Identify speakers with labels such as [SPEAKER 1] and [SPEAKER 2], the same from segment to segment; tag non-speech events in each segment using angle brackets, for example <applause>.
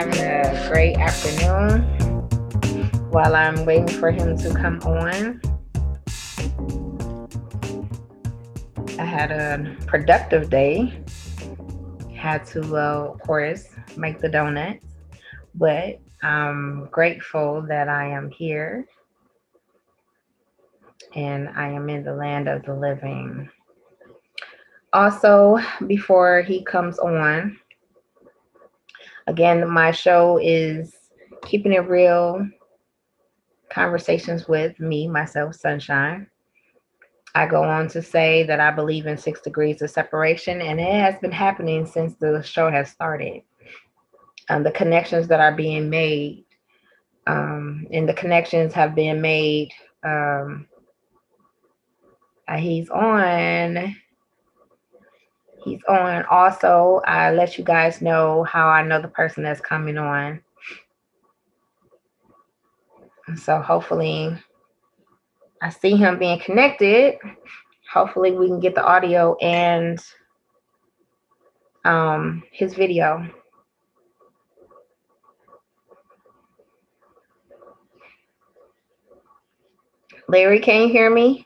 [SPEAKER 1] having a great afternoon while I'm waiting for him to come on. I had a productive day. Had to, uh, of course, make the donuts, but I'm grateful that I am here and I am in the land of the living. Also, before he comes on, again, my show is Keeping It Real Conversations with me, myself, Sunshine. I go on to say that I believe in six degrees of separation, and it has been happening since the show has started. Um, the connections that are being made, um, and the connections have been made. Um, uh, he's on. He's on. Also, I let you guys know how I know the person that's coming on. So hopefully I see him being connected. Hopefully we can get the audio and um, his video. Larry, can you hear me?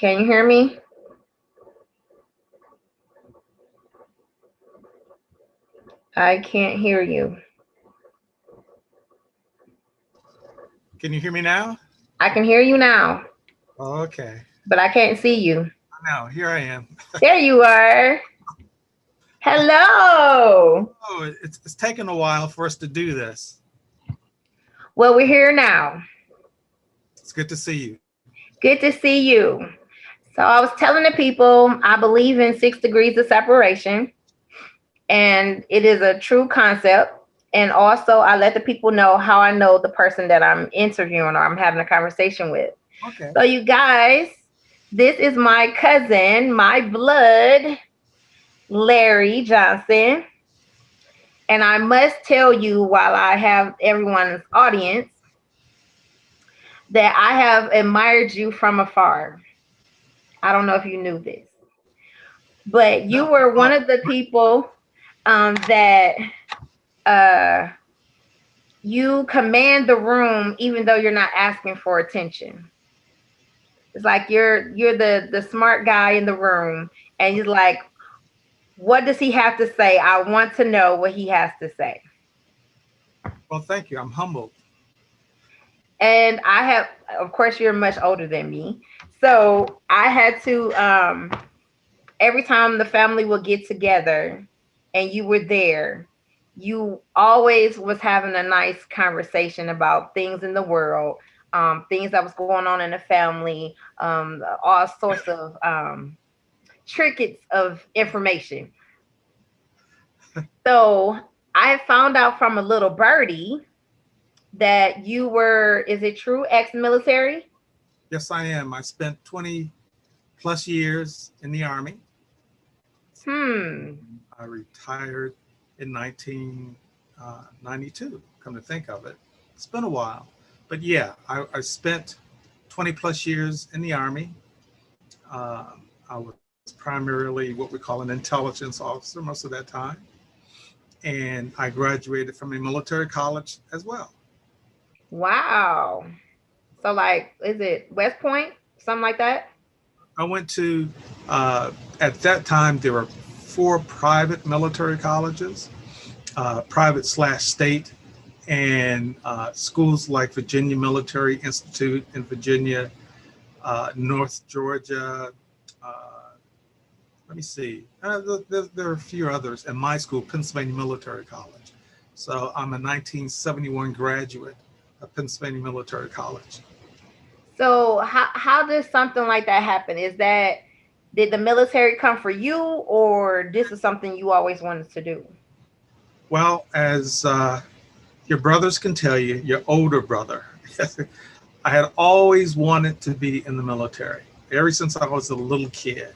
[SPEAKER 1] Can you hear me? I can't hear you.
[SPEAKER 2] Can you hear me now?
[SPEAKER 1] I can hear you now, oh,
[SPEAKER 2] Okay.
[SPEAKER 1] but I can't see you.
[SPEAKER 2] Now, here I am. <laughs>
[SPEAKER 1] There you are. Hello.
[SPEAKER 2] Oh, it's, it's taken a while for us to do this.
[SPEAKER 1] Well, we're here now.
[SPEAKER 2] It's good to see you.
[SPEAKER 1] Good to see you. So I was telling the people I believe in six degrees of separation, and it is a true concept. And also, I let the people know how I know the person that I'm interviewing or I'm having a conversation with.
[SPEAKER 2] Okay.
[SPEAKER 1] So, you guys, this is my cousin, my blood, Larry Johnson. And I must tell you, while I have everyone's audience, that I have admired you from afar. I don't know if you knew this, but you were one of the people um, that uh, you command the room, even though you're not asking for attention. It's like you're you're the the smart guy in the room, and he's like, "What does he have to say? I want to know what he has to say."
[SPEAKER 2] Well, thank you. I'm humbled.
[SPEAKER 1] and I have, of course, you're much older than me, so I had to. Um, every time the family would get together, and you were there, you always was having a nice conversation about things in the world, um, things that was going on in the family, um, all sorts of um, trinkets of information. so I found out from a little birdie that you were, is it true, ex-military?
[SPEAKER 2] Yes, I am. I spent 20 plus years in the Army.
[SPEAKER 1] Hmm.
[SPEAKER 2] I retired in 1992. Come to think of it, it's been a while. But yeah, I, I spent 20 plus years in the Army. Um, I was primarily what we call an intelligence officer most of that time. And I graduated from a military college as well.
[SPEAKER 1] Wow. So like, is it West Point? Something like that?
[SPEAKER 2] I went to, uh, at that time, there were four private military colleges, uh, private slash state, and uh, schools like Virginia Military Institute in Virginia, uh, North Georgia. Uh, let me see. Uh, there, there- are a few others, and my school, Pennsylvania Military College. So I'm a 1971 graduate of Pennsylvania Military College.
[SPEAKER 1] So how how does something like that happen? Is that did the military come for you or this is something you always wanted to do?
[SPEAKER 2] Well, as uh, your brothers can tell you, your older brother, <laughs> I had always wanted to be in the military ever since I was a little kid.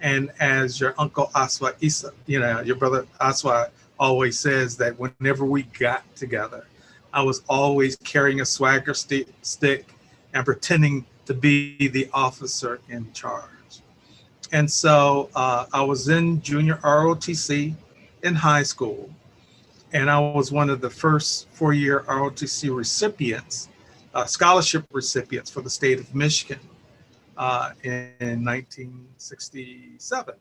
[SPEAKER 2] And as your uncle Aswa Isa, you know, your brother Aswa always says that whenever we got together, I was always carrying a swagger sti- stick and pretending to be the officer in charge. And so uh, I was in junior ROTC in high school, and I was one of the first four year ROTC recipients, uh, scholarship recipients for the state of Michigan uh, in 1967.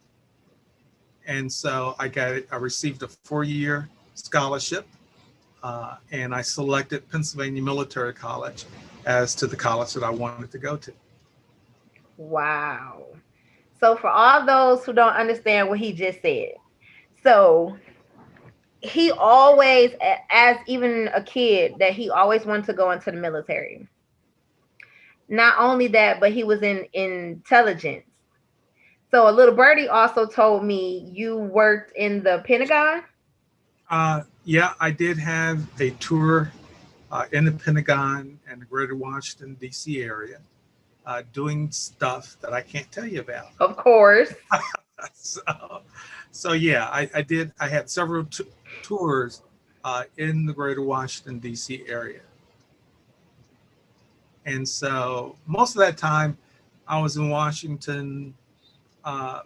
[SPEAKER 2] And so I got it, I received a four year scholarship, uh, and I selected Pennsylvania Military College as to the college that I wanted to go to.
[SPEAKER 1] Wow. So for all those who don't understand what he just said, so he always, as even a kid, that he always wanted to go into the military. Not only that, but he was in intelligence. So a little birdie also told me you worked in the Pentagon.
[SPEAKER 2] Uh, yeah, I did have a tour uh, in the Pentagon and the greater Washington, D.C. area uh, doing stuff that I can't tell you about.
[SPEAKER 1] Of course. <laughs>
[SPEAKER 2] so, so, yeah, I, I, did. I had several t- tours uh, in the greater Washington, D.C. area. And so most of that time I was in Washington. Uh,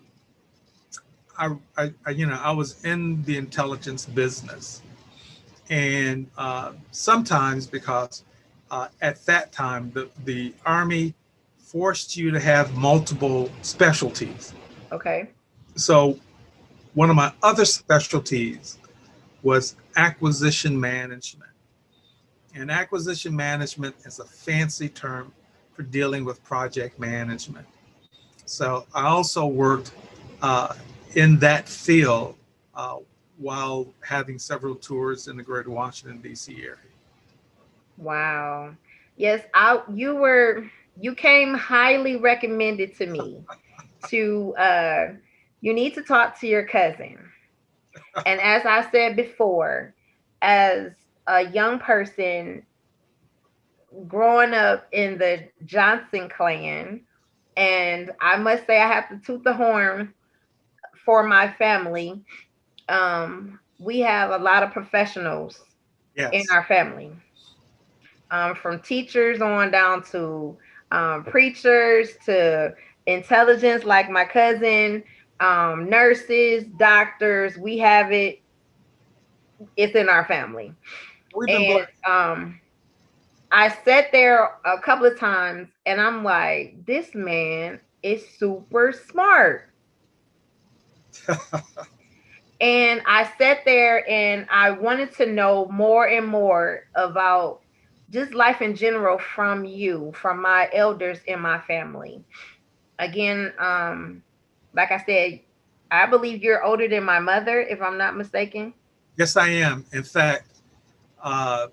[SPEAKER 2] I, I, you know, I was in the intelligence business and uh, sometimes because uh, at that time the, the army forced you to have multiple specialties.
[SPEAKER 1] Okay.
[SPEAKER 2] So one of my other specialties was acquisition management. And acquisition management is a fancy term for dealing with project management. So i also worked uh, in that field uh, while having several tours in the greater Washington D.C. area.
[SPEAKER 1] Wow. Yes, I you were you came highly recommended to me <laughs> to uh you need to talk to your cousin. <laughs> and as I said before, as a young person growing up in the Johnson clan, and I must say I have to toot the horn for my family um, we have a lot of professionals yes. in our family, um, from teachers on down to um, preachers to intelligence, like my cousin, um, nurses, doctors. We have it. It's in our family. and um, I sat there a couple of times, and I'm like, this man is super smart. <laughs> And I sat there and I wanted to know more and more about just life in general from you, from my elders in my family. Again, um, like I said, I believe you're older than my mother, if I'm not mistaken.
[SPEAKER 2] Yes, I am. In fact, uh,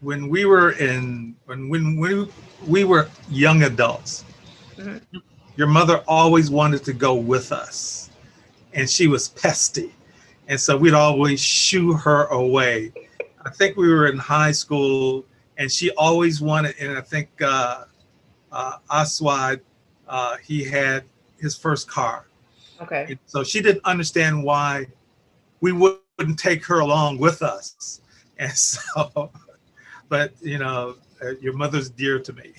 [SPEAKER 2] when we were in when when we we were young adults, mm-hmm. your mother always wanted to go with us and she was pesty. And so we'd always shoo her away. I think we were in high school and she always wanted, and I think uh, uh, Aswad, uh, he had his first car.
[SPEAKER 1] Okay.
[SPEAKER 2] And so she didn't understand why we wouldn't take her along with us. <laughs> And so, but you know, uh, your mother's dear to me.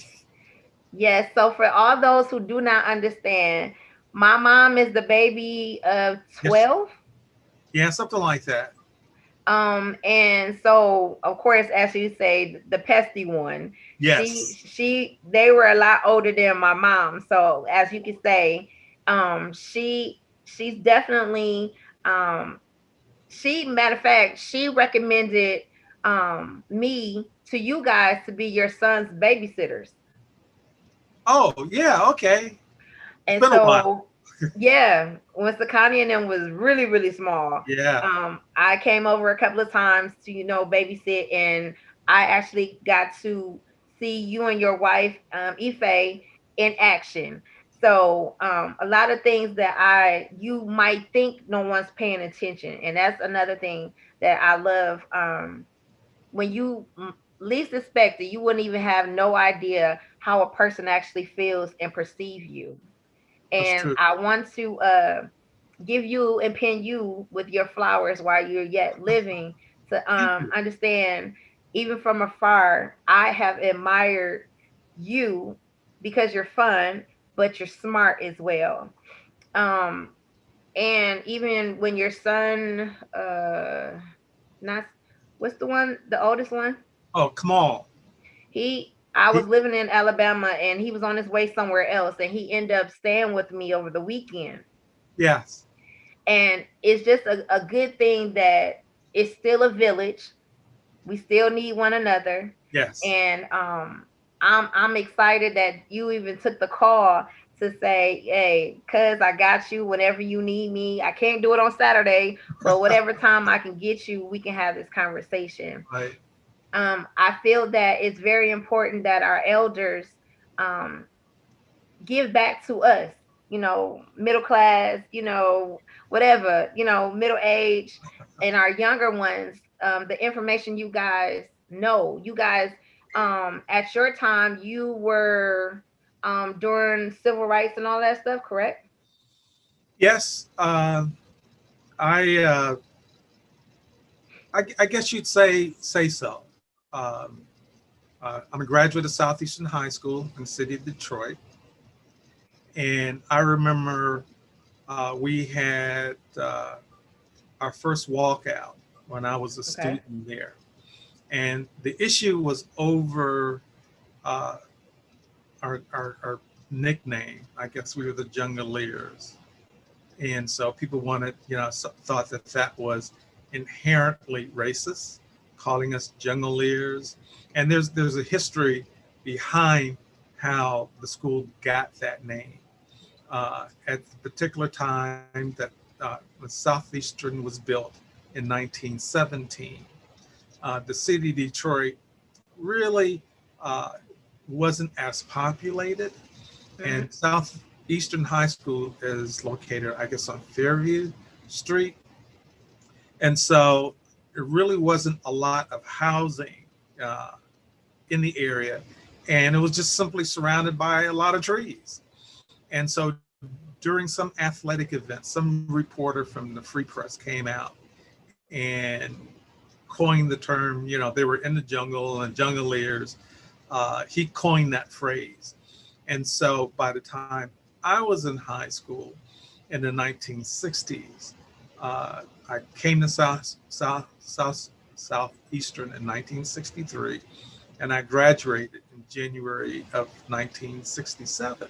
[SPEAKER 1] Yes. So for all those who do not understand, my mom is the baby of 12.
[SPEAKER 2] Yeah, something like that.
[SPEAKER 1] Um, and so of course, as you say, the pesty one.
[SPEAKER 2] Yes.
[SPEAKER 1] She, she they were a lot older than my mom. So as you can say, um, she she's definitely um she matter of fact, she recommended um me to you guys to be your son's babysitters.
[SPEAKER 2] Oh, yeah, okay.
[SPEAKER 1] And so, yeah, when Sakani and them was really, really small.
[SPEAKER 2] Yeah.
[SPEAKER 1] Um, I came over a couple of times to, you know, babysit, and I actually got to see you and your wife, um, Ife, in action. So um, a lot of things that I you might think no one's paying attention, and that's another thing that I love. Um, when you least expect it, you wouldn't even have no idea how a person actually feels and perceive you and I want to uh, give you and pin you with your flowers while you're yet living to um, understand, even from afar, I have admired you because you're fun, but you're smart as well. Um, and even when your son, uh, not what's the one, the oldest one?
[SPEAKER 2] Oh, come on.
[SPEAKER 1] He, I was living in Alabama, and he was on his way somewhere else, and he ended up staying with me over the weekend.
[SPEAKER 2] Yes.
[SPEAKER 1] And it's just a, a good thing that it's still a village. We still need one another.
[SPEAKER 2] Yes.
[SPEAKER 1] And um, I'm I'm excited that you even took the call to say, hey, cuz I got you whenever you need me. I can't do it on Saturday, but whatever <laughs> time I can get you, we can have this conversation.
[SPEAKER 2] Right.
[SPEAKER 1] Um, I feel that it's very important that our elders um, give back to us, you know, middle class, you know, whatever, you know, middle age, and our younger ones, um, the information you guys know. You guys, um, at your time, you were um, during civil rights and all that stuff, correct?
[SPEAKER 2] Yes. Um, I, uh, I, I guess you'd say say so. Um, uh, I'm a graduate of Southeastern High School in the city of Detroit, and I remember uh, we had uh, our first walkout when I was a
[SPEAKER 1] Okay.
[SPEAKER 2] student there, and the issue was over uh, our, our our nickname. I guess we were the Jungaleers, and so people wanted, you know, thought that that was inherently racist, calling us Jungaleers, and there's there's a history behind how the school got that name. Uh, at the particular time that uh, Southeastern was built in 1917, uh, the city of Detroit really uh, wasn't as populated, and Southeastern High School is located, I guess, on Fairview Street, and so it really wasn't a lot of housing uh, in the area, and it was just simply surrounded by a lot of trees. And so during some athletic event, some reporter from the Free Press came out and coined the term, you know, they were in the jungle and Jungaleers. Uh, he coined that phrase. And so by the time I was in high school in the 1960s, uh, I came to South, South, South, Southeastern in 1963, and I graduated in January of 1967.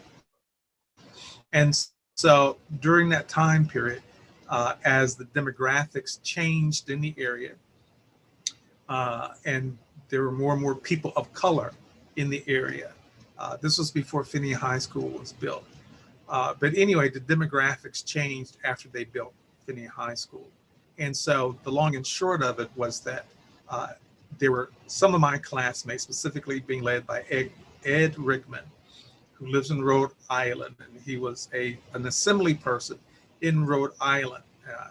[SPEAKER 2] And so during that time period, uh, as the demographics changed in the area, uh, and there were more and more people of color in the area. Uh, this was before Finney High School was built. Uh, but anyway, the demographics changed after they built Finney High School. And so the long and short of it was that uh, there were some of my classmates, specifically being led by Ed, Ed Rickman, who lives in Rhode Island, and he was a an assembly person in Rhode Island. Uh,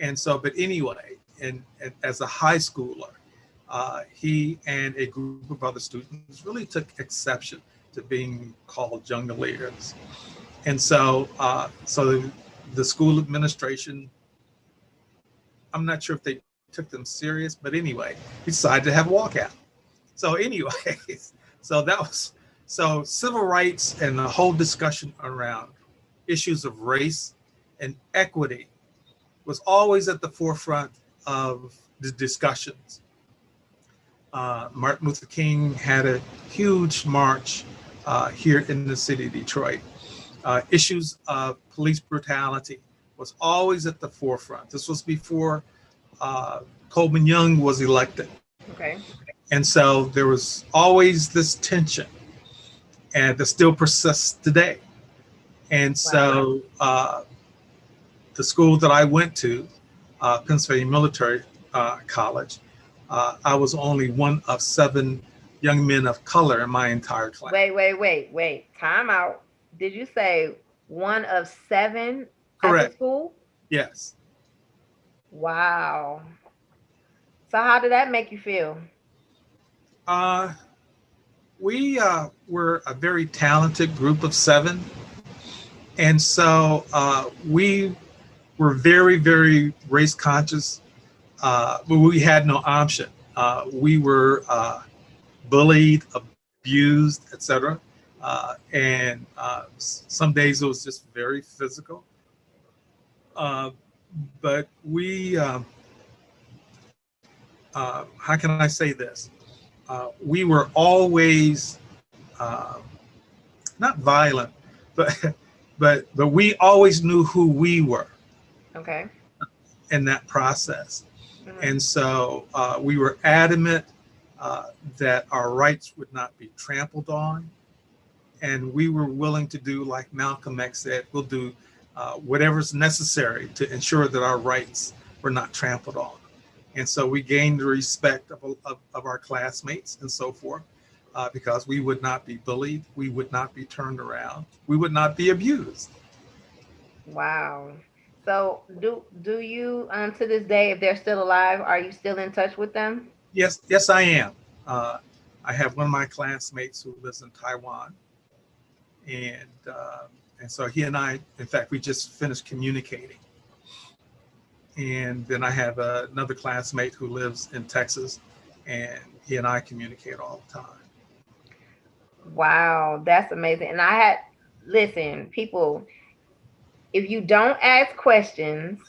[SPEAKER 2] and so, but anyway, and, and as a high schooler, uh, he and a group of other students really took exception to being called Jungaleers. And so, uh, so the, school administration, I'm not sure if they took them serious, but anyway, decided to have a walkout. So <laughs> anyway, so that was, so civil rights and the whole discussion around issues of race and equity was always at the forefront of the discussions. Uh, Martin Luther King had a huge march uh, here in the city of Detroit. Uh, issues of police brutality was always at the forefront. This was before uh, Coleman Young was elected.
[SPEAKER 1] Okay.
[SPEAKER 2] And so there was always this tension, and that still persists today. And so uh, the school that I went to, uh, Pennsylvania Military uh, College, uh, I was only one of seven young men of color in my entire class.
[SPEAKER 1] Wait, wait, wait, wait. Time out. Did you say one of seven
[SPEAKER 2] Correct.
[SPEAKER 1] school?
[SPEAKER 2] Yes.
[SPEAKER 1] Wow. So how did that make you feel?
[SPEAKER 2] Uh, we uh, were a very talented group of seven. And so uh, we were very, very race conscious, uh, but we had no option. Uh, we were uh, bullied, abused, etc. Uh, and uh, some days it was just very physical. Uh, but we, um, uh, how can I say this? Uh, we were always uh, not violent, but <laughs> but but we always knew who we were
[SPEAKER 1] Okay.
[SPEAKER 2] in that process.
[SPEAKER 1] Mhm.
[SPEAKER 2] And so uh, we were adamant uh, that our rights would not be trampled on. And we were willing to do, like Malcolm X said, we'll do uh, whatever's necessary to ensure that our rights were not trampled on. And so we gained the respect of, of, of our classmates and so forth uh, because we would not be bullied, we would not be turned around, we would not be abused.
[SPEAKER 1] Wow. So do do you um to this day, if they're still alive, are you still in touch with them?
[SPEAKER 2] Yes, yes, I am. Uh, I have one of my classmates who lives in Taiwan, and uh, and so he and I, in fact, we just finished communicating. And then I have uh, another classmate who lives in Texas, and he and I communicate all the time.
[SPEAKER 1] Wow, that's amazing. And I had listen, people, if you don't ask questions,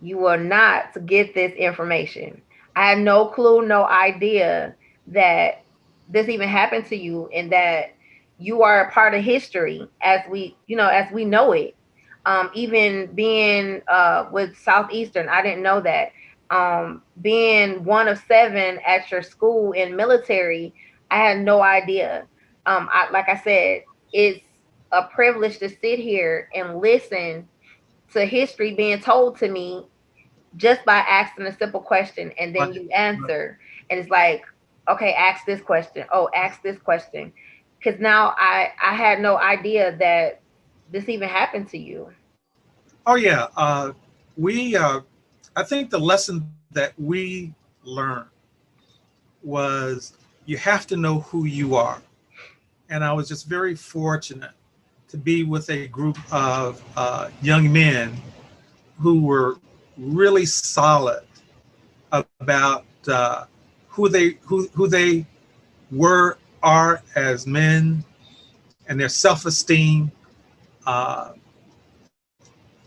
[SPEAKER 1] you will not get this information. I had no clue, no idea that this even happened to you and that you are a part of history as we, you know, as we know it. Um, even being uh, with Southeastern, I didn't know that. Um, being one of seven at your school in military, I had no idea. Um I, like i said it's a privilege to sit here and listen to history being told to me just by asking a simple question and then you answer. And it's like okay ask this question. Oh ask this question because now i i had no idea that this even happened to you
[SPEAKER 2] Oh yeah, uh, we. Uh, I think the lesson that we learned was you have to know who you are, and I was just very fortunate to be with a group of uh, young men who were really solid about uh, who they who who they were are as men and their self-esteem. Uh,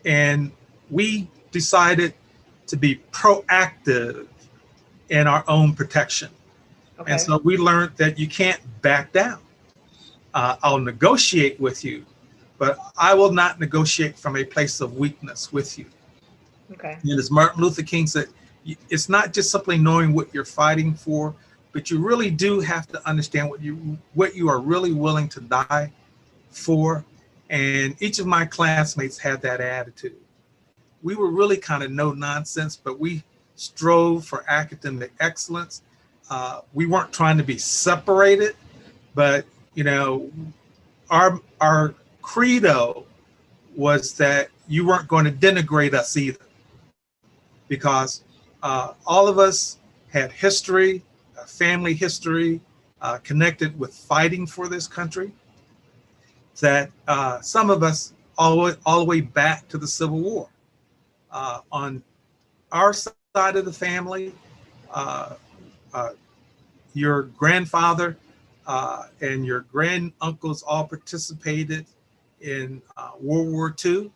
[SPEAKER 2] and we decided to be proactive in our own protection.
[SPEAKER 1] okay
[SPEAKER 2] And so we learned that you can't back down. Uh, I'll negotiate with you, but I will not negotiate from a place of weakness with you.
[SPEAKER 1] okay
[SPEAKER 2] And as Martin Luther King said, it's not just simply knowing what you're fighting for, but you really do have to understand what you what you are really willing to die for. And each of my classmates had that attitude. We were really kind of no nonsense, but we strove for academic excellence. Uh, we weren't trying to be separated, but you know, our our credo was that you weren't going to denigrate us either because uh, all of us had history, family history, uh, connected with fighting for this country. That uh, some of us all the way, all the way back to the Civil War. Uh, on our side of the family, uh, uh, your grandfather uh, and your granduncles all participated in World War II.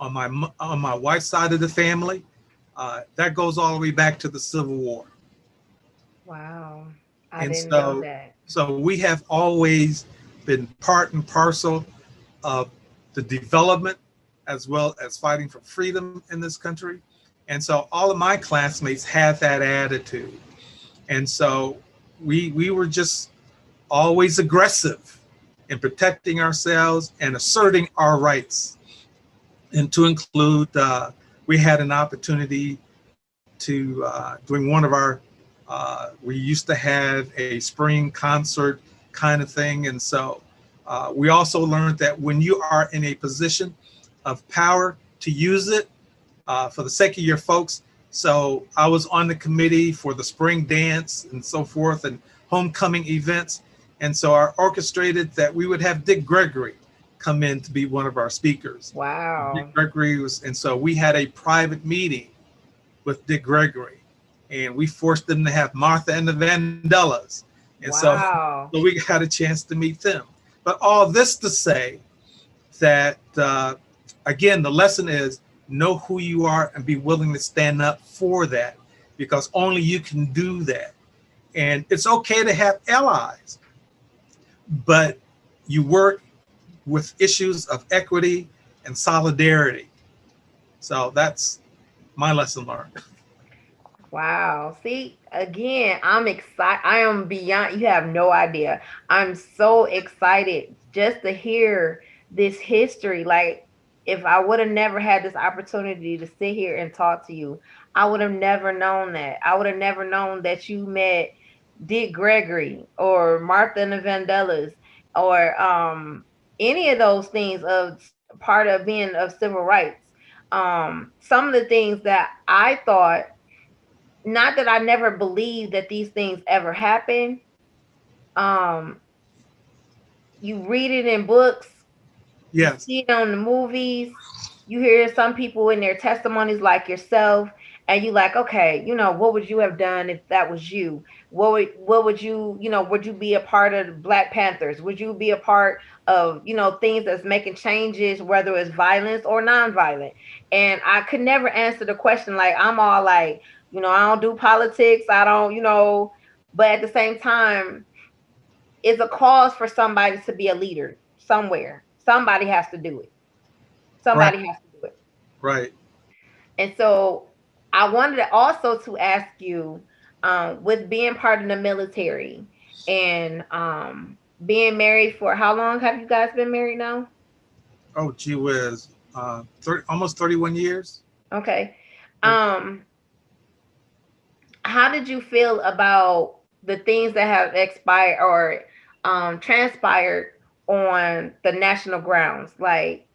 [SPEAKER 2] On my on my wife's side of the family, uh, that goes all the way back to the Civil War.
[SPEAKER 1] wow i
[SPEAKER 2] And
[SPEAKER 1] didn't
[SPEAKER 2] so-
[SPEAKER 1] know that
[SPEAKER 2] So we have always been part and parcel of the development as well as fighting for freedom in this country. And so all of my classmates had that attitude. And so we we were just always aggressive in protecting ourselves and asserting our rights. And to include, uh, we had an opportunity to uh, during one of our uh, we used to have a spring concert kind of thing. And so uh, we also learned that when you are in a position of power to use it uh, for the sake of your folks. So I was on the committee for the spring dance and so forth and homecoming events. And so I orchestrated that we would have Dick Gregory come in to be one of our speakers.
[SPEAKER 1] wow
[SPEAKER 2] Dick Gregory was, and so we had a private meeting with Dick Gregory, and we forced them to have Martha and the Vandellas, And wow. so, so we got a chance to meet them. But all this to say that, uh, again, the lesson is know who you are and be willing to stand up for that because only you can do that. And it's okay to have allies, but you work with issues of equity and solidarity. So that's my lesson learned.
[SPEAKER 1] Wow. See, again, I'm excited. I am beyond, you have no idea. I'm so excited just to hear this history. Like, if I would have never had this opportunity to sit here and talk to you, I would have never known that. I would have never known that you met Dick Gregory or Martha and the Vandellas or um, any of those things of part of being of civil rights. Um, some of the things that I thought, not that I never believed that these things ever happen. Um, you read it in books,
[SPEAKER 2] yes,
[SPEAKER 1] you see it on the movies, you hear some people in their testimonies like yourself, and you like, okay, you know, what would you have done if that was you? What would what would you, you know, would you be a part of Black Panthers? Would you be a part of, you know, things that's making changes, whether it's violence or nonviolent? And I could never answer the question like I'm all like, you know, I don't do politics, I don't, you know, but at the same time, it's a cause for somebody to be a leader somewhere. Somebody has to do it. Somebody right. has to do it.
[SPEAKER 2] Right.
[SPEAKER 1] And so I wanted also to ask you, um, with being part of the military and um, being married for how long have you guys been married now?
[SPEAKER 2] Oh, gee whiz, uh, 30, almost 31 years.
[SPEAKER 1] Okay. Um, how did you feel about the things that have expired or um, transpired on the national grounds, like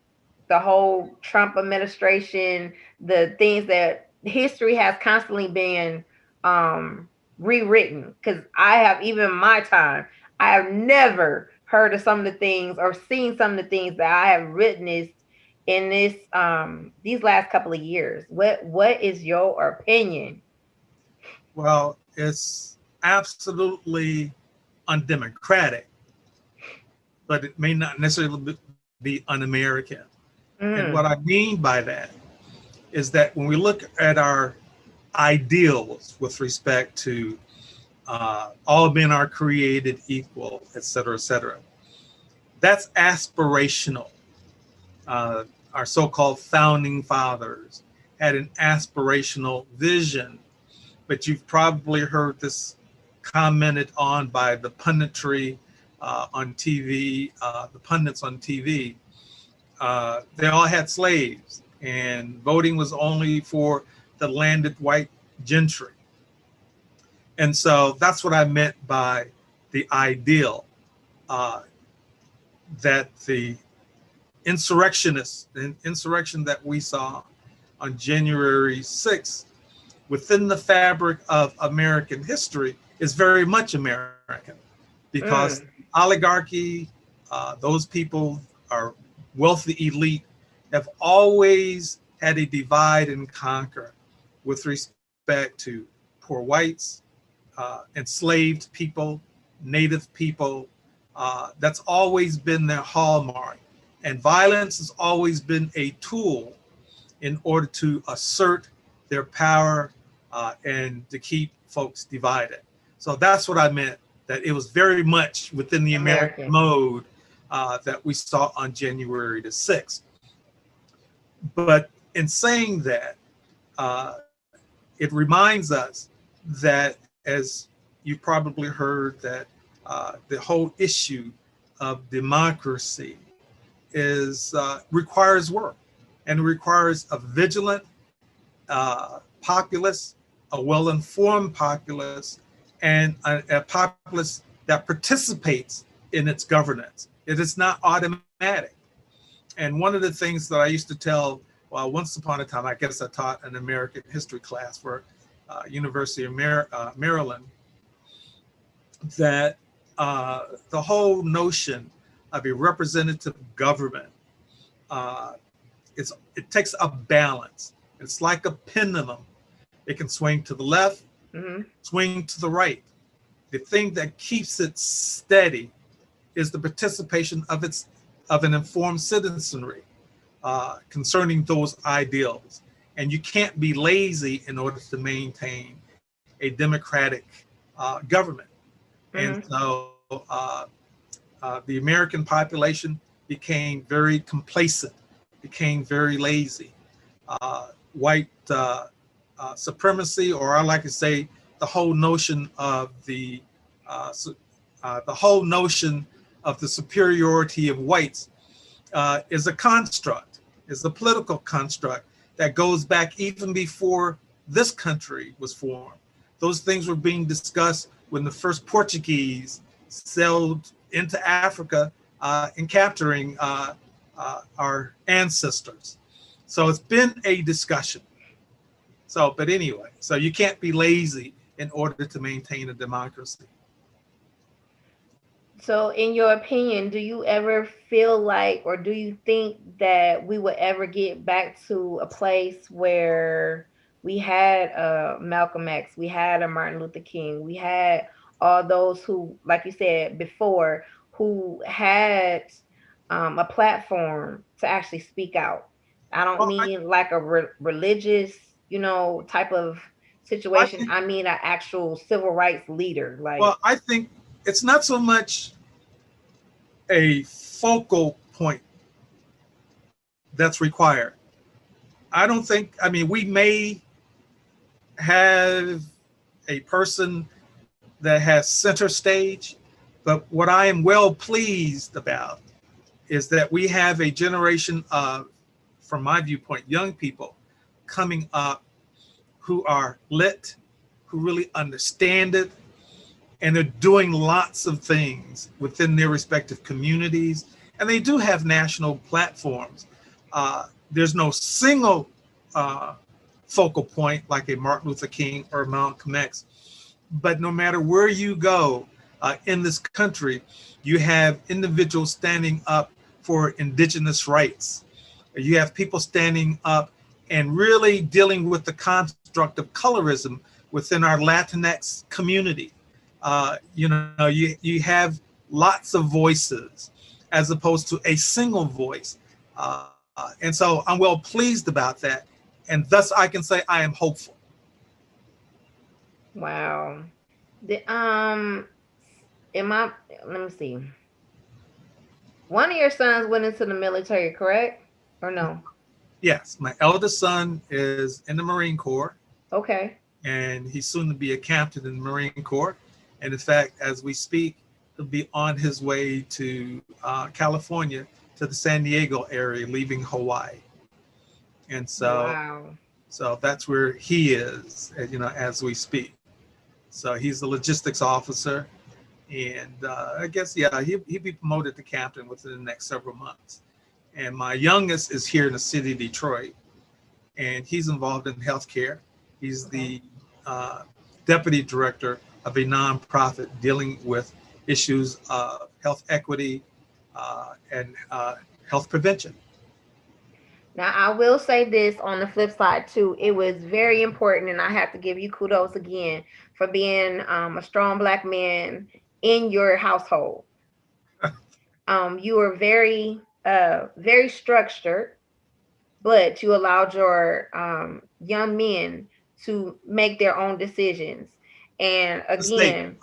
[SPEAKER 1] the whole Trump administration, the things that history has constantly been um rewritten because I have even my time, I have never heard of some of the things or seen some of the things that I have witnessed in this um these last couple of years. What what is your opinion?
[SPEAKER 2] Well, it's absolutely undemocratic, but it may not necessarily be un-American. Mm. And what I mean by that is that when we look at our ideals with respect to uh, all men are created equal, et cetera, et cetera, that's aspirational. Uh, our so called founding fathers had an aspirational vision, but you've probably heard this commented on by the punditry uh, on TV, uh, the pundits on TV. Uh, they all had slaves and voting was only for the landed white gentry. And so that's what I meant by the ideal uh, that the insurrectionists, the insurrection that we saw on January 6th within the fabric of American history is very much American because mm. oligarchy, uh, those people are wealthy elite have always had a divide and conquer with respect to poor whites, uh, enslaved people, native people. Uh, that's always been their hallmark. And violence has always been a tool in order to assert their power uh, and to keep folks divided. So that's what I meant, that it was very much within the American, American. mode uh, that we saw on January the 6th. But in saying that, uh, it reminds us that, as you've probably heard, that uh, the whole issue of democracy is uh, requires work and requires a vigilant uh, populace, a well-informed populace, and a, a populace that participates in its governance. It is not automatic. And one of the things that I used to tell, well, once upon a time, I guess I taught an American history class for uh, University of Mar- uh, Maryland, that uh, the whole notion of a representative government, uh, it's, it takes a balance. It's like a pendulum. It can swing to the left, mm-hmm. swing to the right. the thing that keeps it steady is the participation of its of an informed citizenry uh, concerning those ideals. And you can't be lazy in order to maintain a democratic uh, government. Mm-hmm. And so uh, uh, the American population became very complacent, became very lazy. Uh, white uh, uh, supremacy, or I like to say, the whole notion of the uh, uh, the whole notion of the superiority of whites uh, is a construct, is a political construct that goes back even before this country was formed. Those things were being discussed when the first Portuguese sailed into Africa uh, and capturing uh, uh, our ancestors. So it's been a discussion. So, but anyway, so you can't be lazy in order to maintain a democracy.
[SPEAKER 1] So, in your opinion, do you ever feel like, or do you think that we would ever get back to a place where we had a Malcolm X, we had a Martin Luther King, we had all those who, like you said before, who had um, a platform to actually speak out? I don't well, mean I, like a re- religious, you know, type of situation. I, think, I mean, an actual civil rights leader. Like,
[SPEAKER 2] well, I think it's not so much a focal point that's required. I don't think. I mean, we may have a person that has center stage, but what I am well pleased about is that we have a generation of, from my viewpoint, young people coming up who are lit, who really understand it, and they're doing lots of things within their respective communities. And they do have national platforms. Uh, there's no single uh, focal point like a Martin Luther King or Malcolm X. But no matter where you go uh, in this country, you have individuals standing up for indigenous rights. You have people standing up and really dealing with the construct of colorism within our Latinx community. Uh, you know, you, you have lots of voices as opposed to a single voice. Uh, and so I'm well pleased about that. And thus I can say I am hopeful.
[SPEAKER 1] Wow. The, um, am I, let me see. One of your sons went into the military, correct? Or no?
[SPEAKER 2] Yes, my eldest son is in the Marine Corps.
[SPEAKER 1] Okay.
[SPEAKER 2] And he's soon to be a captain in the Marine Corps. And in fact, as we speak, he'll be on his way to uh, California to the San Diego area, leaving Hawaii. And so, wow. so that's where he is, uh, you know, as we speak. So he's the logistics officer, and uh, I guess yeah, he he'll be promoted to captain within the next several months. And my youngest is here in the city of Detroit, and he's involved in healthcare. He's the uh, deputy director of a nonprofit dealing with issues of health equity uh, and uh, health prevention.
[SPEAKER 1] Now, I will say this on the flip side too. It was very important, and I have to give you kudos again for being um, a strong black man in your household. <laughs> um, you were very, uh, very structured, but you allowed your um, young men to make their own decisions. And again,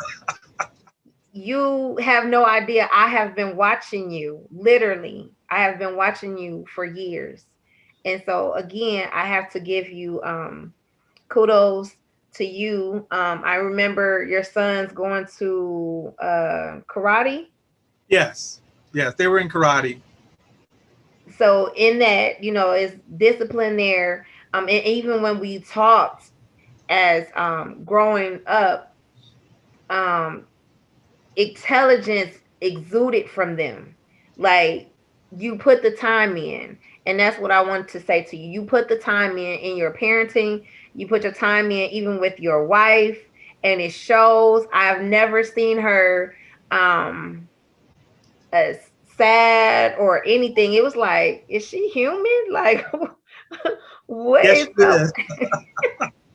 [SPEAKER 1] you have no idea. I have been watching you, literally. I have been watching you for years. And so again, I have to give you um, kudos to you. Um, I remember your sons going to uh, karate.
[SPEAKER 2] Yes, yes, they were in karate.
[SPEAKER 1] So in that, you know, is discipline there. Um, and even when we talked as um, growing up, um, intelligence exuded from them. Like you put the time in, and that's what I want to say to you. You put the time in in your parenting. You put your time in even with your wife, and it shows. I've never seen her um as sad or anything. It was like, is she human? <laughs> Like, <laughs> what yes, is? <laughs>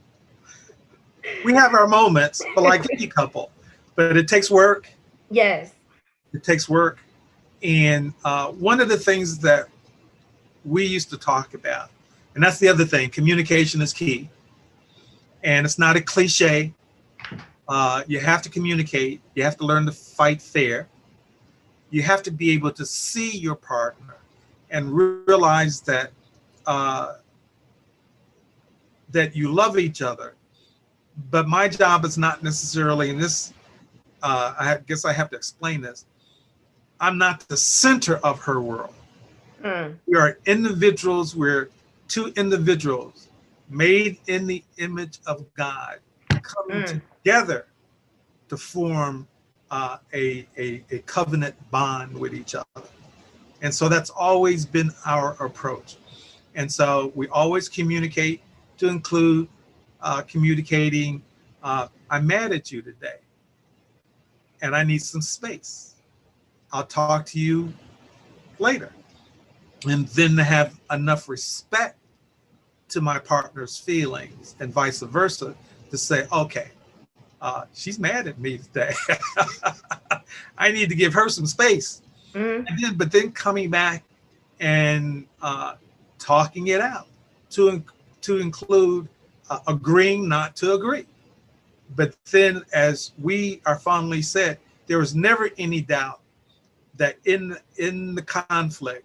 [SPEAKER 2] we have our moments, but like any couple, but it takes work.
[SPEAKER 1] Yes.
[SPEAKER 2] It takes work. And uh, one of the things that we used to talk about, and that's the other thing communication is key. And it's not a cliche. Uh, you have to communicate, you have to learn to fight fair. You have to be able to see your partner and realize that uh, that you love each other. But my job is not necessarily, and this, uh, I guess I have to explain this. I'm not the center of her world.
[SPEAKER 1] Mm.
[SPEAKER 2] We are individuals. We're two individuals made in the image of God, coming
[SPEAKER 1] Mm.
[SPEAKER 2] together to form uh, a, a, a covenant bond with each other. And so that's always been our approach. And so we always communicate to include uh, communicating, uh, I'm mad at you today and I need some space. I'll talk to you later. And then to have enough respect to my partner's feelings and vice versa to say, okay, uh, she's mad at me today. <laughs> I need to give her some space.
[SPEAKER 1] Mm.
[SPEAKER 2] And then, but then coming back and uh, talking it out to to include uh, agreeing not to agree. But then, as we are fondly said, there was never any doubt that in in the conflict,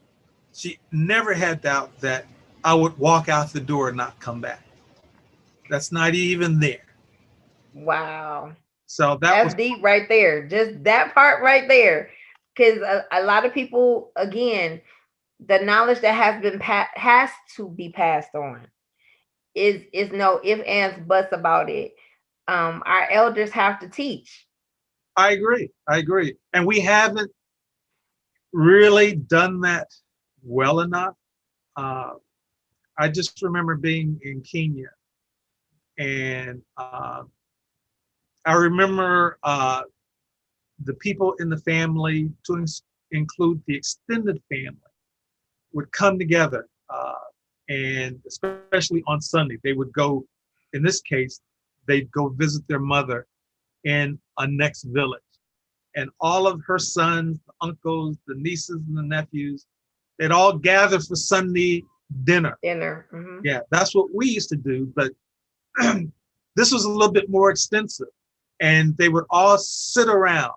[SPEAKER 2] she never had doubt that I would walk out the door and not come back. That's not even there.
[SPEAKER 1] Wow.
[SPEAKER 2] So that
[SPEAKER 1] That's
[SPEAKER 2] was
[SPEAKER 1] deep right there. Just that part right there. Because a, a lot of people, again, the knowledge that has been pa- has to be passed on is is no if ands buts about it. Um, our elders have to teach.
[SPEAKER 2] I agree. I agree. And we haven't really done that well enough. Uh, I just remember being in Kenya and uh, I remember uh, the people in the family, to include the extended family, would come together. Uh, and especially on Sunday, they would go, in this case, they'd go visit their mother in a next village. And all of her sons, the uncles, the nieces, and the nephews, they'd all gather for Sunday dinner.
[SPEAKER 1] Dinner. Mhm.
[SPEAKER 2] Yeah, that's what we used to do. But <clears throat> this was a little bit more extensive. And they would all sit around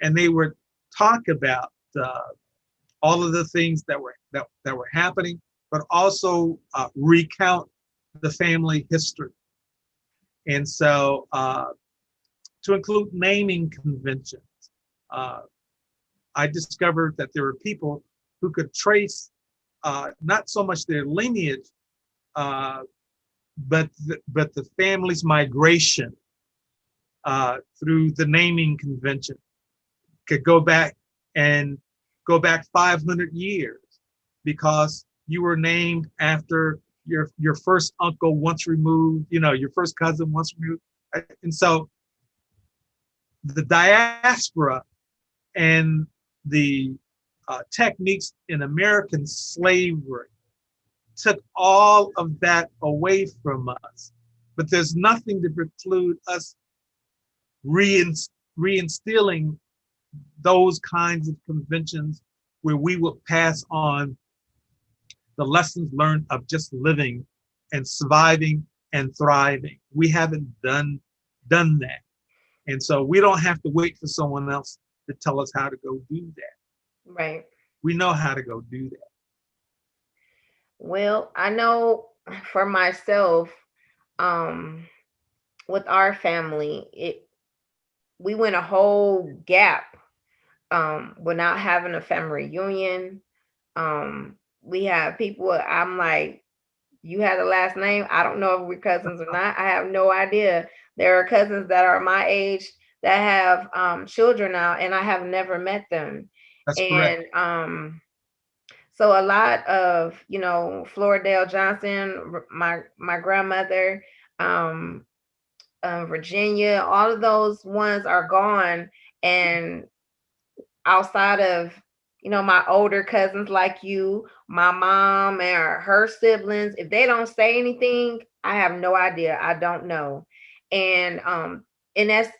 [SPEAKER 2] and they would talk about uh, all of the things that were that, that were happening, but also uh, recount the family history. And so uh, to include naming conventions, uh, I discovered that there were people who could trace uh, not so much their lineage, uh, but the, but the family's migration uh, through the naming convention could go back and go back 500 years because you were named after your your first uncle once removed, you know, your first cousin once removed, and so the diaspora and the uh, techniques in American slavery took all of that away from us. But there's nothing to preclude us reins- reinstilling those kinds of conventions where we will pass on the lessons learned of just living and surviving and thriving. We haven't done done that. And so we don't have to wait for someone else to tell us how to go do that.
[SPEAKER 1] Right.
[SPEAKER 2] We know how to go do that.
[SPEAKER 1] Well, I know for myself, um, with our family, it we went a whole gap um without having a family reunion. Um, we have people I'm like, you have the last name. I don't know if we're cousins or not. I have no idea. There are cousins that are my age that have um children now, and I have never met them
[SPEAKER 2] That's correct.
[SPEAKER 1] and um so a lot of you know Floridale Johnson, my my grandmother, um, uh, Virginia, all of those ones are gone, and outside of you know my older cousins like you, my mom and her, siblings, if they don't say anything, I have no idea. I don't know, and um, and that's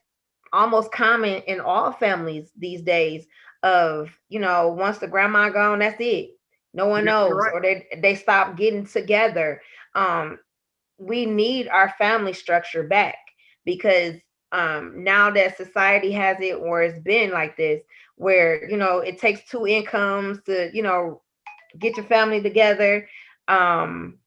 [SPEAKER 1] almost common in all families these days of you know once the grandma gone that's it no one knows
[SPEAKER 2] right.
[SPEAKER 1] or they they stop getting together um we need our family structure back because um now that society has it or it's been like this where you know it takes two incomes to you know get your family together um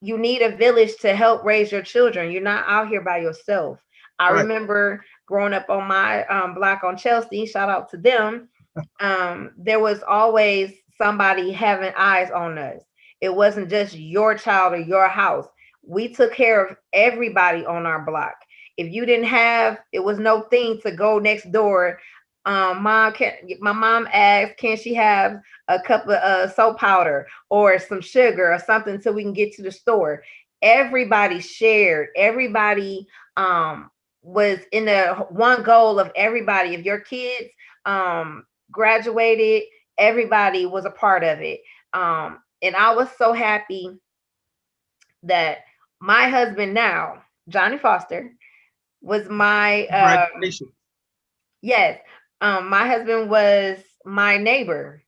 [SPEAKER 1] you need a village to help raise your children. You're not out here by yourself. I
[SPEAKER 2] Right.
[SPEAKER 1] remember growing up on my um, block on chelsea shout out to them <laughs> um there was always somebody having eyes on us. It wasn't just your child or your house. We took care of everybody on our block if you didn't have it was no thing to go next door. Um mom can my mom asked can she have a cup of uh, soap powder or some sugar or something so we can get to the store? Everybody shared. Everybody um was in the one goal of everybody. If your kids um graduated everybody was a part of it. Um and i was so happy that my husband now johnny foster was my um, Yes. Um, my husband was my neighbor.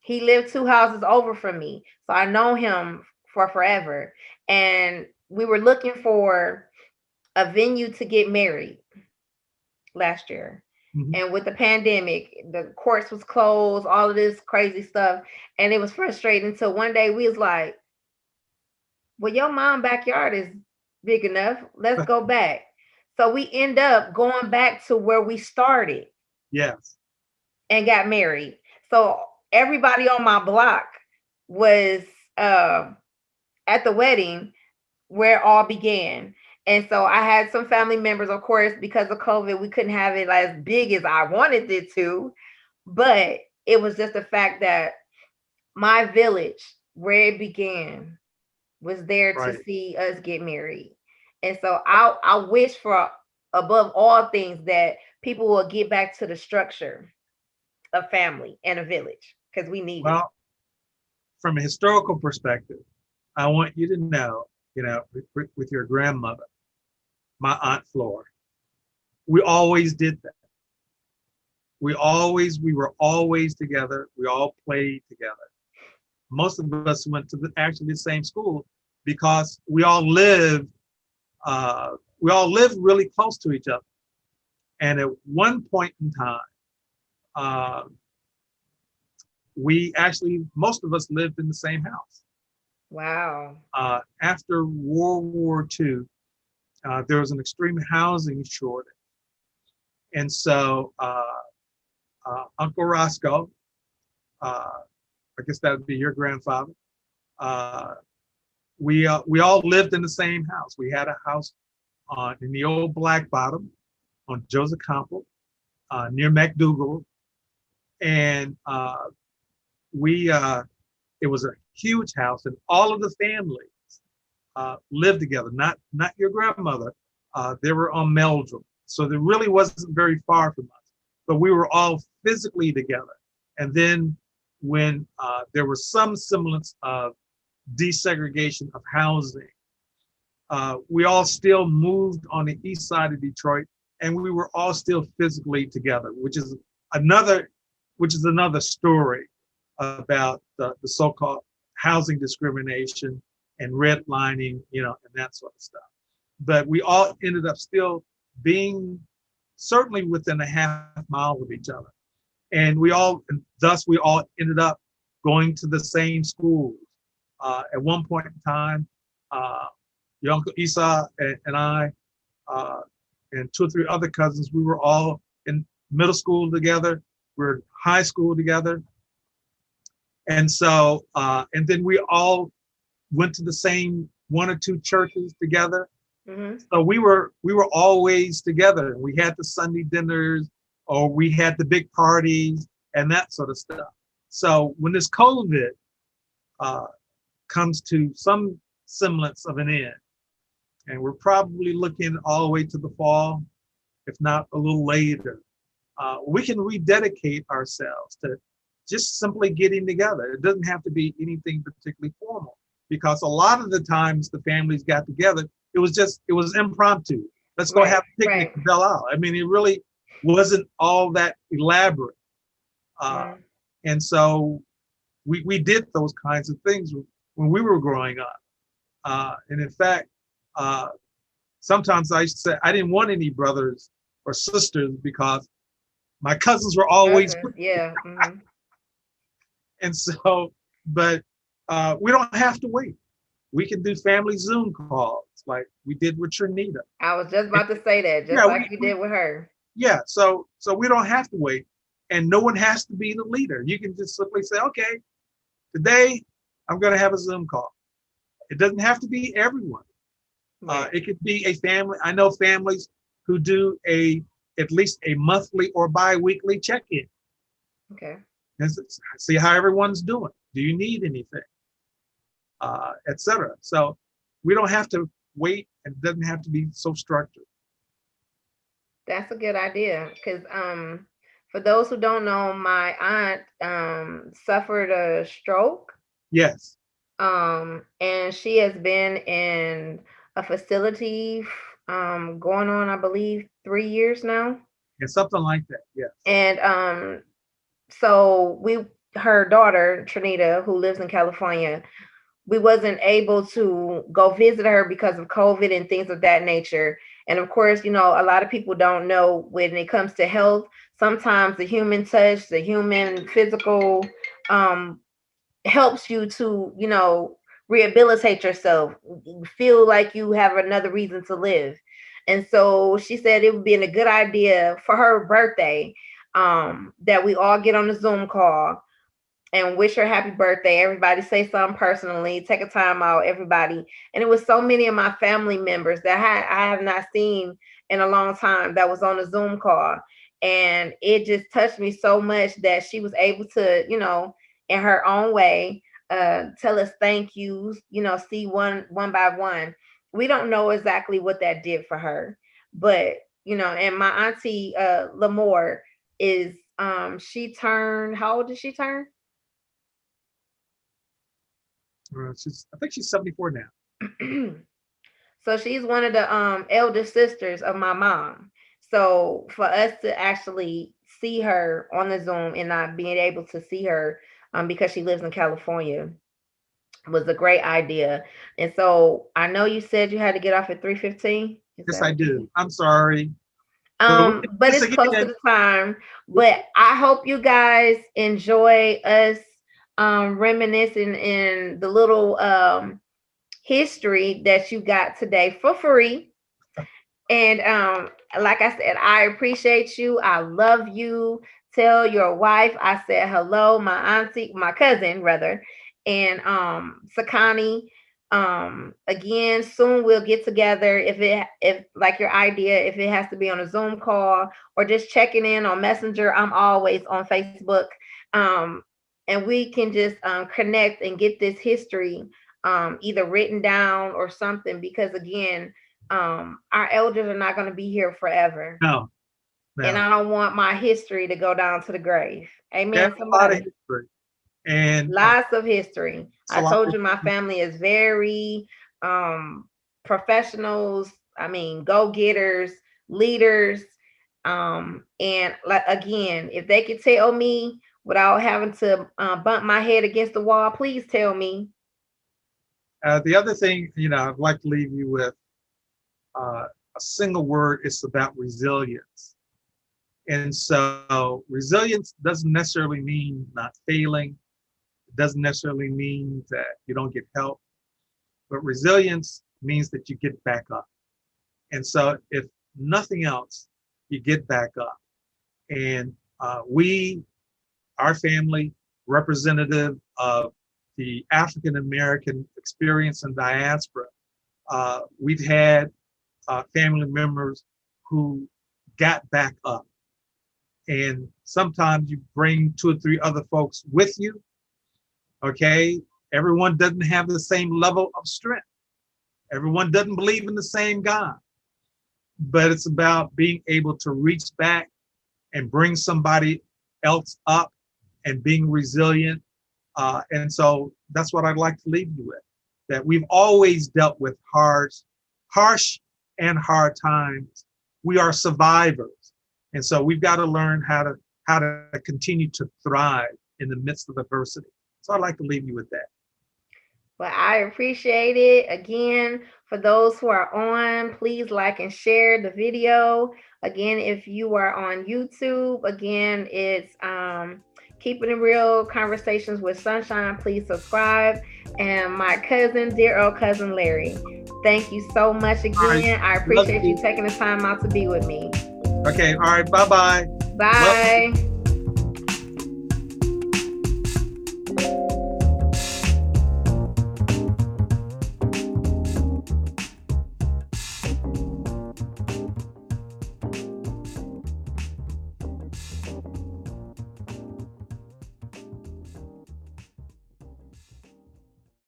[SPEAKER 1] He lived two houses over from me. So I know him for forever. And we were looking for a venue to get married last year.
[SPEAKER 2] Mhm.
[SPEAKER 1] And with the pandemic, the courts was closed, all of this crazy stuff. And it was frustrating until one day we was like, well, your mom backyard is big enough. Let's go <laughs> back. So we end up going back to where we started
[SPEAKER 2] Yes.
[SPEAKER 1] and got married. So everybody on my block was uh, at the wedding where it all began. And so I had some family members, of course, because of COVID, we couldn't have it as big as I wanted it to. But it was just the fact that my village, where it began, was there to see us get married. And so I, I wish for above all things that people will get back to the structure of family and a village because we need it.
[SPEAKER 2] Well, from a historical perspective, I want you to know, you know, with- with your grandmother, my Aunt Flora, we always did that. We always, we were always together. We all played together. Most of us went to the, actually the same school because we all lived, uh, we all lived really close to each other. And at one point in time, uh, we actually most of us lived in the same house.
[SPEAKER 1] Wow.
[SPEAKER 2] Uh, after World War II, uh, there was an extreme housing shortage, and so uh, uh, Uncle Roscoe, uh, I guess that would be your grandfather. Uh, we uh, we all lived in the same house. We had a house on in the old Black Bottom on Joseph Campau, uh, near McDougall, and uh, we uh, it was a huge house, and all of the families uh, lived together. Not not your grandmother. Uh, they were on Meldrum, so there really wasn't very far from us. But we were all physically together. And then when uh, there was some semblance of desegregation of housing, uh, we all still moved on the east side of Detroit, and we were all still physically together, which is another, which is another story about the, the so-called housing discrimination and redlining, you know, and that sort of stuff. But we all ended up still being certainly within a half mile of each other. And we all, and thus we all ended up going to the same schools. Uh, at one point in time, uh, your Uncle Esau and, and I, uh, and two or three other cousins, we were all in middle school together. We were in high school together. And so, uh, and then we all went to the same one or two churches together.
[SPEAKER 1] hmm
[SPEAKER 2] So we were we were always together. We had the Sunday dinners, or we had the big parties and that sort of stuff. So when this COVID uh, comes to some semblance of an end, and we're probably looking all the way to the fall, if not a little later, uh, we can rededicate ourselves to just simply getting together. It doesn't have to be anything particularly formal because a lot of the times the families got together, it was just it was impromptu. Let's go
[SPEAKER 1] Right,
[SPEAKER 2] have a picnic
[SPEAKER 1] right.
[SPEAKER 2] Belle Isle. I mean, it really wasn't all that elaborate. Uh,
[SPEAKER 1] Mm.
[SPEAKER 2] and so we, we did those kinds of things when we were growing up. Uh, and in fact, uh, sometimes I used to say I didn't want any brothers or sisters because my cousins were always
[SPEAKER 1] yeah. mhm. <laughs>
[SPEAKER 2] and so, but uh, we don't have to wait. We can do family Zoom calls like we did with Trinita.
[SPEAKER 1] I was just about to say that, just
[SPEAKER 2] Yeah,
[SPEAKER 1] like
[SPEAKER 2] we-
[SPEAKER 1] you did with her.
[SPEAKER 2] Yeah, so so we don't have to wait, and no one has to be the leader. You can just simply say, okay, today I'm going to have a Zoom call. It doesn't have to be everyone. Uh, it could be a family. I know families who do a at least a monthly or bi-weekly check-in.
[SPEAKER 1] Okay.
[SPEAKER 2] and see how everyone's doing. Do you need anything? Uh, et cetera. So we don't have to wait and it doesn't have to be so structured.
[SPEAKER 1] That's a good idea because um, for those who don't know, my aunt um, suffered a stroke
[SPEAKER 2] Yes.
[SPEAKER 1] um, and she has been in a facility um, going on, I believe, three years now.
[SPEAKER 2] And something like that. Yes.
[SPEAKER 1] And um, so we, her daughter Trinita, who lives in California, we wasn't able to go visit her because of COVID and things of that nature. And of course, you know, a lot of people don't know when it comes to health. Sometimes the human touch, the human physical, um, helps you to, you know, rehabilitate yourself, feel like you have another reason to live. And so she said it would be a good idea for her birthday um, that we all get on the Zoom call and wish her happy birthday. Everybody say something personally, take a time out, everybody. And it was so many of my family members that I, I have not seen in a long time that was on a Zoom call. And it just touched me so much that she was able to, you know, in her own way, uh, tell us thank yous, you know, see one one by one. We don't know exactly what that did for her, but you know, and my auntie uh Lamore is um she turned how old did she turn?
[SPEAKER 2] Uh, she's, I think she's 74 now. <clears throat>
[SPEAKER 1] so she's one of the um elder sisters of my mom. So for us to actually see her on the Zoom and not being able to see her um because she lives in California was a great idea. And so I know you said you had to get off at 3:15. Is
[SPEAKER 2] Yes, I do. I'm sorry.
[SPEAKER 1] Um, but it's close to the time. But I hope you guys enjoy us um reminiscing in the little um history that you got today for free. And um, like I said, I appreciate you. I love you. Tell your wife I said hello, my auntie, my cousin rather, and um Sakani. Um, again, soon we'll get together. If it if like your idea, if it has to be on a Zoom call or just checking in on Messenger, I'm always on Facebook. Um, and we can just um, connect and get this history um, either written down or something because again um, our elders are not going to be here forever
[SPEAKER 2] No.
[SPEAKER 1] And i don't want my history to go down to the grave amen
[SPEAKER 2] a lot of history. And uh,
[SPEAKER 1] lots of history i told you my family is very um professionals i mean go-getters leaders um and like again if they could tell me without having to uh, bump my head against the wall please tell me
[SPEAKER 2] uh, the other thing, you know, I'd like to leave you with uh, a single word. It's about resilience. And so resilience doesn't necessarily mean not failing. It doesn't necessarily mean that you don't get help. But resilience means that you get back up. And so if nothing else, you get back up. And uh, we, our family, representative of the African American experience in diaspora, uh, we've had uh, family members who got back up. And sometimes you bring two or three other folks with you. Okay. Everyone doesn't have the same level of strength, everyone doesn't believe in the same God. But it's about being able to reach back and bring somebody else up and being resilient uh, and so that's what I'd like to leave you with that we've always dealt with harsh, harsh and hard times, we are survivors. And so we've got to learn how to how to continue to thrive in the midst of adversity. So I'd like to leave you with that.
[SPEAKER 1] Well, I appreciate it. Again, for those who are on, please like and share the video. Again, if you are on YouTube, again, it's um, Keeping It Real Conversations with Sunshine. Please subscribe. And my cousin, dear old cousin Larry, thank you so much again. I appreciate you taking the time out to be with me.
[SPEAKER 2] Okay. All right. Bye-bye.
[SPEAKER 1] Bye. Bye.